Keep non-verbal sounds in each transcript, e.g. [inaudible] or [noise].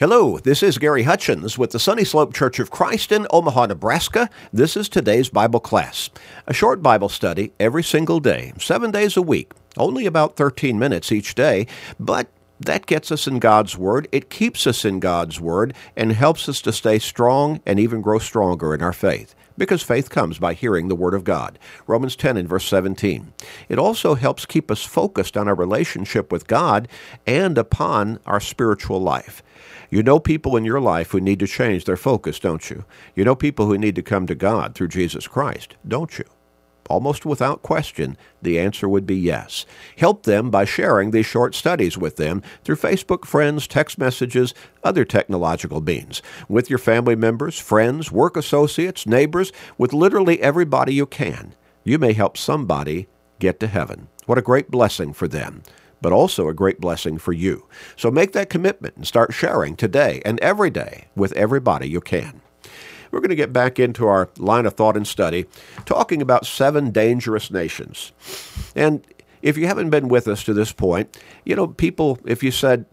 Hello, this is Gary Hutchins with the Sunny Slope Church of Christ in Omaha, Nebraska. This is today's Bible class. A short Bible study every single day, seven days a week, only about 13 minutes each day, but that gets us in God's Word. It keeps us in God's Word and helps us to stay strong and even grow stronger in our faith because faith comes by hearing the Word of God. Romans 10 and verse 17. It also helps keep us focused on our relationship with God and upon our spiritual life. You know people in your life who need to change their focus, don't you? You know people who need to come to God through Jesus Christ, don't you? Almost without question, the answer would be yes. Help them by sharing these short studies with them through Facebook friends, text messages, other technological means, with your family members, friends, work associates, neighbors, with literally everybody you can. You may help somebody get to heaven. What a great blessing for them but also a great blessing for you. So make that commitment and start sharing today and every day with everybody you can. We're going to get back into our line of thought and study, talking about seven dangerous nations. And if you haven't been with us to this point, you know, people, if you said,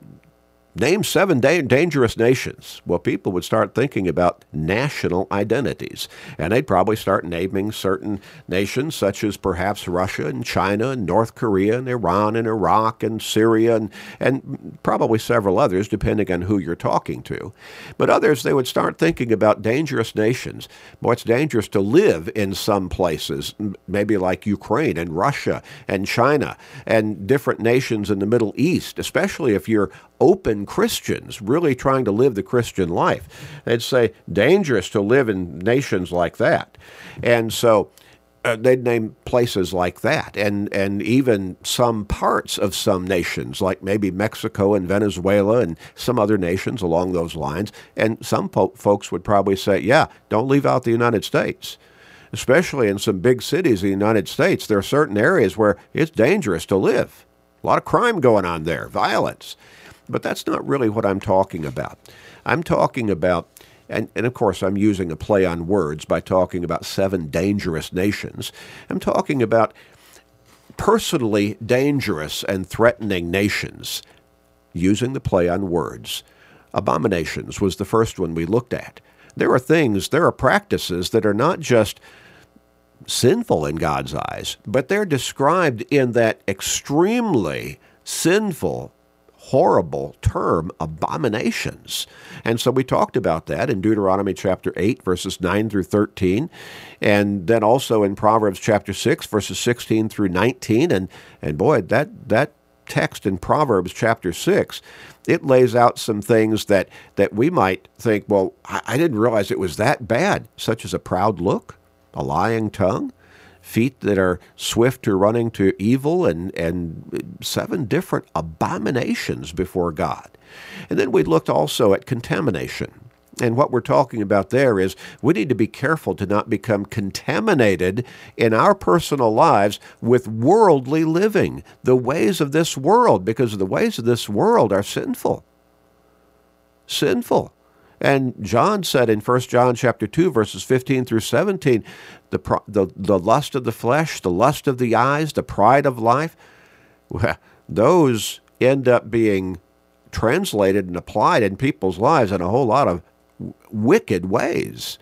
Name seven da- dangerous nations. Well, people would start thinking about national identities, and they'd probably start naming certain nations, such as perhaps Russia and China and North Korea and Iran and Iraq and Syria and, and probably several others, depending on who you're talking to. But others, they would start thinking about dangerous nations. Boy, it's dangerous to live in some places, maybe like Ukraine and Russia and China and different nations in the Middle East, especially if you're open Christians really trying to live the Christian life. They'd say dangerous to live in nations like that. And so uh, they'd name places like that and, and even some parts of some nations, like maybe Mexico and Venezuela and some other nations along those lines. And some po- folks would probably say, yeah, don't leave out the United States especially in some big cities in the United States, there are certain areas where it's dangerous to live. A lot of crime going on there, violence. But that's not really what I'm talking about. I'm talking about, and, and of course, I'm using a play on words by talking about seven dangerous nations. I'm talking about personally dangerous and threatening nations, using the play on words. Abominations was the first one we looked at. There are things, there are practices that are not just sinful in God's eyes, but they're described in that extremely sinful horrible term, abominations. And so we talked about that in Deuteronomy chapter 8, verses 9 through 13, and then also in Proverbs chapter 6, verses 16 through 19. And, and boy, that, that text in Proverbs chapter 6, it lays out some things that, that we might think, well, I, I didn't realize it was that bad, such as a proud look, a lying tongue, feet that are swift to running to evil, and, and seven different abominations before God. And then we looked also at contamination. And what we're talking about there is we need to be careful to not become contaminated in our personal lives with worldly living, the ways of this world, because the ways of this world are sinful. Sinful. And John said in 1 John chapter 2 verses 15 through 17, the, the, the lust of the flesh, the lust of the eyes, the pride of life, well, those end up being translated and applied in people's lives in a whole lot of wicked ways.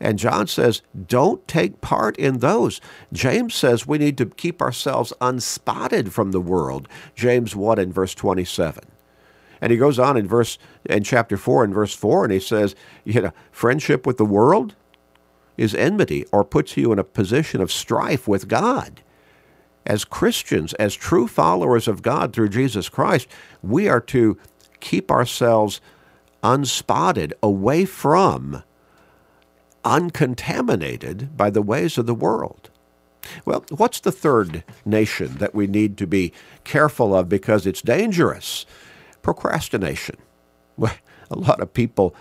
And John says, don't take part in those. James says we need to keep ourselves unspotted from the world. James 1 and verse 27. And he goes on in verse in chapter 4 and verse 4 and he says, you know, friendship with the world is enmity or puts you in a position of strife with God. As Christians, as true followers of God through Jesus Christ, we are to keep ourselves unspotted, away from, uncontaminated by the ways of the world. Well, what's the third nation that we need to be careful of because it's dangerous? Procrastination. A lot of people,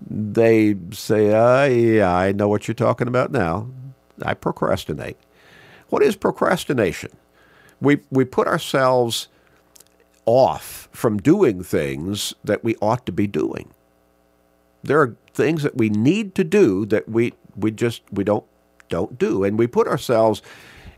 they say, uh, yeah, I know what you're talking about now. I procrastinate. What is procrastination? We, we put ourselves off from doing things that we ought to be doing. There are things that we need to do that we, we just we don't don't do. And we put ourselves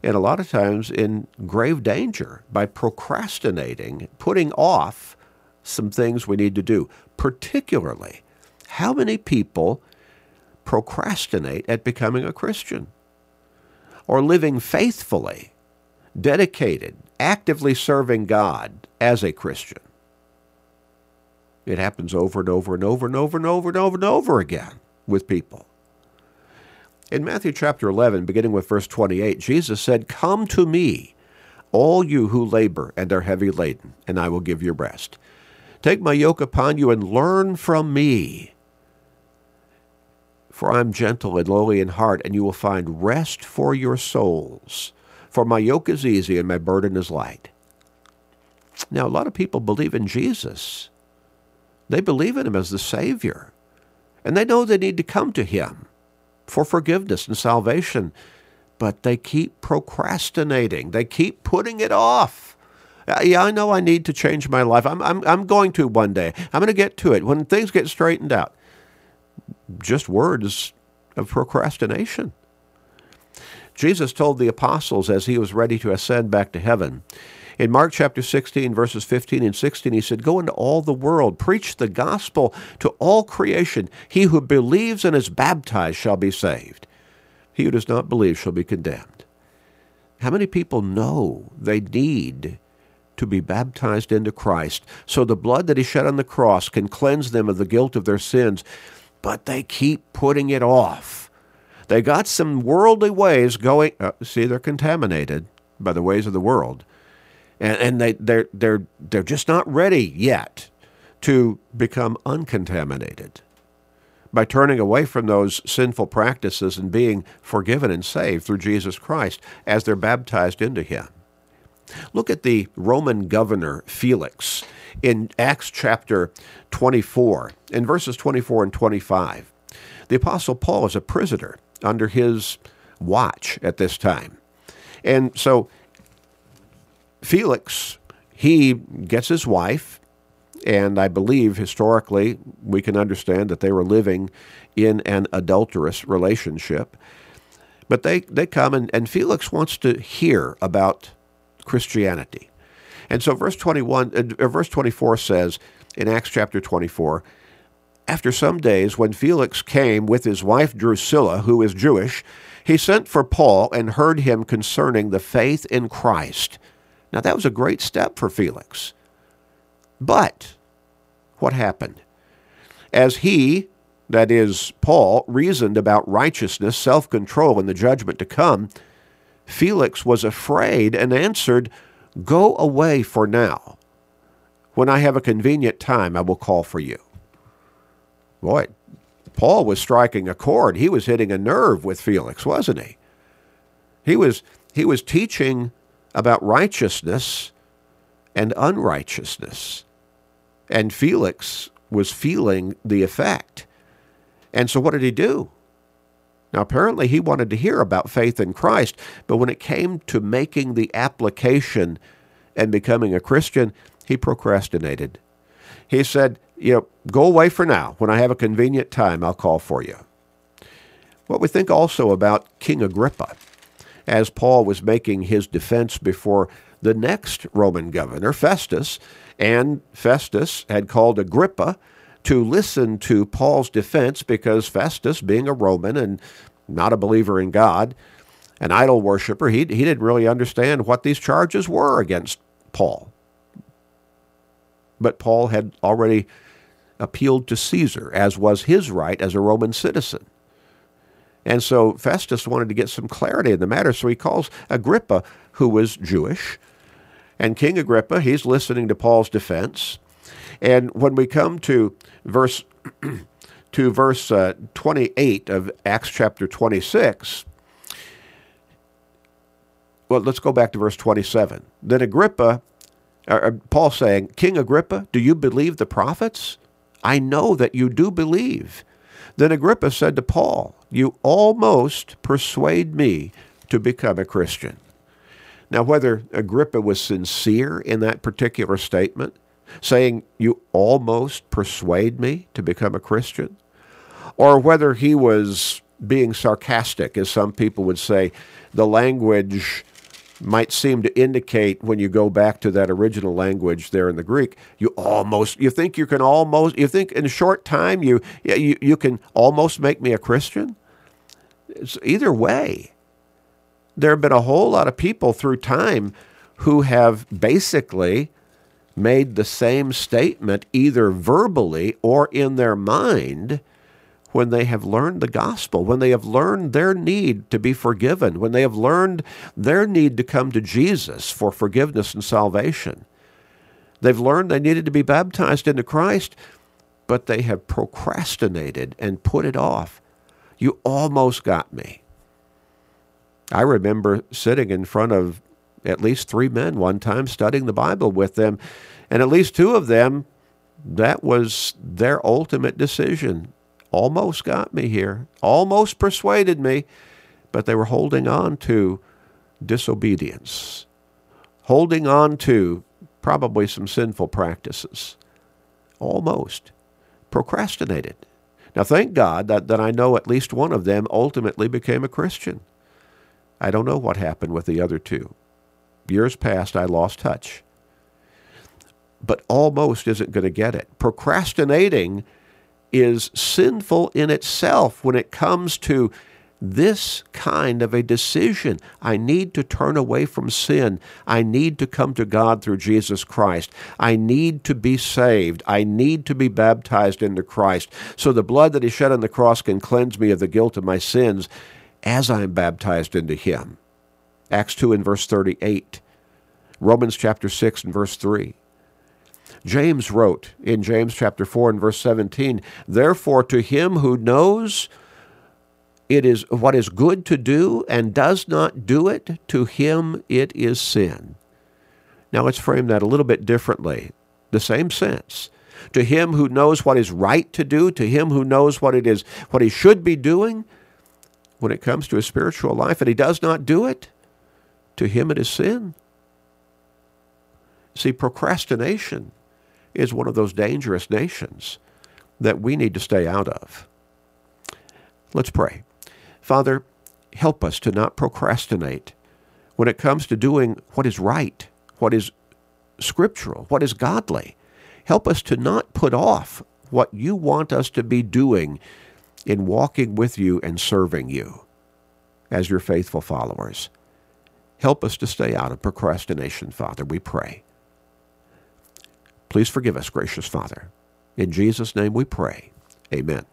in a lot of times in grave danger by procrastinating, putting off some things we need to do. Particularly, how many people procrastinate at becoming a Christian or living faithfully, dedicated, actively serving God as a Christian? It happens over and over and over and over and over and over and over again with people. In Matthew chapter 11, beginning with verse 28, Jesus said, Come to me, all you who labor and are heavy laden, and I will give you rest. Take my yoke upon you and learn from me. For I am gentle and lowly in heart, and you will find rest for your souls. For my yoke is easy and my burden is light. Now, a lot of people believe in Jesus. They believe in him as the Savior. And they know they need to come to him for forgiveness and salvation. But they keep procrastinating. They keep putting it off. Uh, yeah, I know I need to change my life. I'm, I'm, I'm going to one day. I'm going to get to it when things get straightened out. Just words of procrastination. Jesus told the apostles as he was ready to ascend back to heaven, in Mark chapter 16, verses 15 and 16, he said, Go into all the world, preach the gospel to all creation. He who believes and is baptized shall be saved. He who does not believe shall be condemned. How many people know they need to be baptized into Christ so the blood that he shed on the cross can cleanse them of the guilt of their sins, but they keep putting it off? They got some worldly ways going. Uh, see, they're contaminated by the ways of the world and, and they they're they're they're just not ready yet to become uncontaminated by turning away from those sinful practices and being forgiven and saved through Jesus Christ as they're baptized into him. Look at the Roman governor Felix in Acts chapter 24, in verses 24 and 25. The Apostle Paul is a prisoner under his watch at this time. And so Felix, he gets his wife, and I believe historically we can understand that they were living in an adulterous relationship. But they, they come, and, and Felix wants to hear about Christianity. And so verse 21, uh, verse 24 says in Acts chapter 24, after some days, when Felix came with his wife Drusilla, who is Jewish, he sent for Paul and heard him concerning the faith in Christ now, that was a great step for Felix. But what happened? As he, that is, Paul, reasoned about righteousness, self control, and the judgment to come, Felix was afraid and answered, Go away for now. When I have a convenient time, I will call for you. Boy, Paul was striking a chord. He was hitting a nerve with Felix, wasn't he? He was, he was teaching about righteousness and unrighteousness. And Felix was feeling the effect. And so what did he do? Now, apparently, he wanted to hear about faith in Christ, but when it came to making the application and becoming a Christian, he procrastinated. He said, You know, go away for now. When I have a convenient time, I'll call for you. What we think also about King Agrippa as Paul was making his defense before the next Roman governor, Festus, and Festus had called Agrippa to listen to Paul's defense because Festus, being a Roman and not a believer in God, an idol worshiper, he, he didn't really understand what these charges were against Paul. But Paul had already appealed to Caesar, as was his right as a Roman citizen. And so Festus wanted to get some clarity in the matter, so he calls Agrippa, who was Jewish. And King Agrippa, he's listening to Paul's defense. And when we come to verse [clears throat] to verse uh, 28 of Acts chapter 26, well, let's go back to verse 27. Then Agrippa, uh, uh Paul saying, King Agrippa, do you believe the prophets? I know that you do believe. Then Agrippa said to Paul, You almost persuade me to become a Christian. Now, whether Agrippa was sincere in that particular statement, saying, You almost persuade me to become a Christian, or whether he was being sarcastic, as some people would say, the language might seem to indicate when you go back to that original language there in the Greek, you almost you think you can almost you think in a short time you you, you can almost make me a Christian. It's either way. There have been a whole lot of people through time who have basically made the same statement either verbally or in their mind when they have learned the gospel, when they have learned their need to be forgiven, when they have learned their need to come to Jesus for forgiveness and salvation. They've learned they needed to be baptized into Christ, but they have procrastinated and put it off. You almost got me. I remember sitting in front of at least three men one time studying the Bible with them, and at least two of them, that was their ultimate decision almost got me here, almost persuaded me, but they were holding on to disobedience, holding on to probably some sinful practices. Almost. Procrastinated. Now, thank God that, that I know at least one of them ultimately became a Christian. I don't know what happened with the other two. Years past, I lost touch. But almost isn't going to get it. Procrastinating is sinful in itself when it comes to this kind of a decision. I need to turn away from sin. I need to come to God through Jesus Christ. I need to be saved. I need to be baptized into Christ so the blood that He shed on the cross can cleanse me of the guilt of my sins as I am baptized into Him. Acts 2 and verse 38. Romans chapter 6 and verse 3. James wrote in James chapter 4 and verse 17, Therefore to him who knows it is what is good to do and does not do it, to him it is sin. Now let's frame that a little bit differently. The same sense. To him who knows what is right to do, to him who knows what it is, what he should be doing, when it comes to his spiritual life, and he does not do it, to him it is sin. See, procrastination is one of those dangerous nations that we need to stay out of. Let's pray. Father, help us to not procrastinate when it comes to doing what is right, what is scriptural, what is godly. Help us to not put off what you want us to be doing in walking with you and serving you as your faithful followers. Help us to stay out of procrastination, Father, we pray. Please forgive us, gracious Father. In Jesus' name we pray. Amen.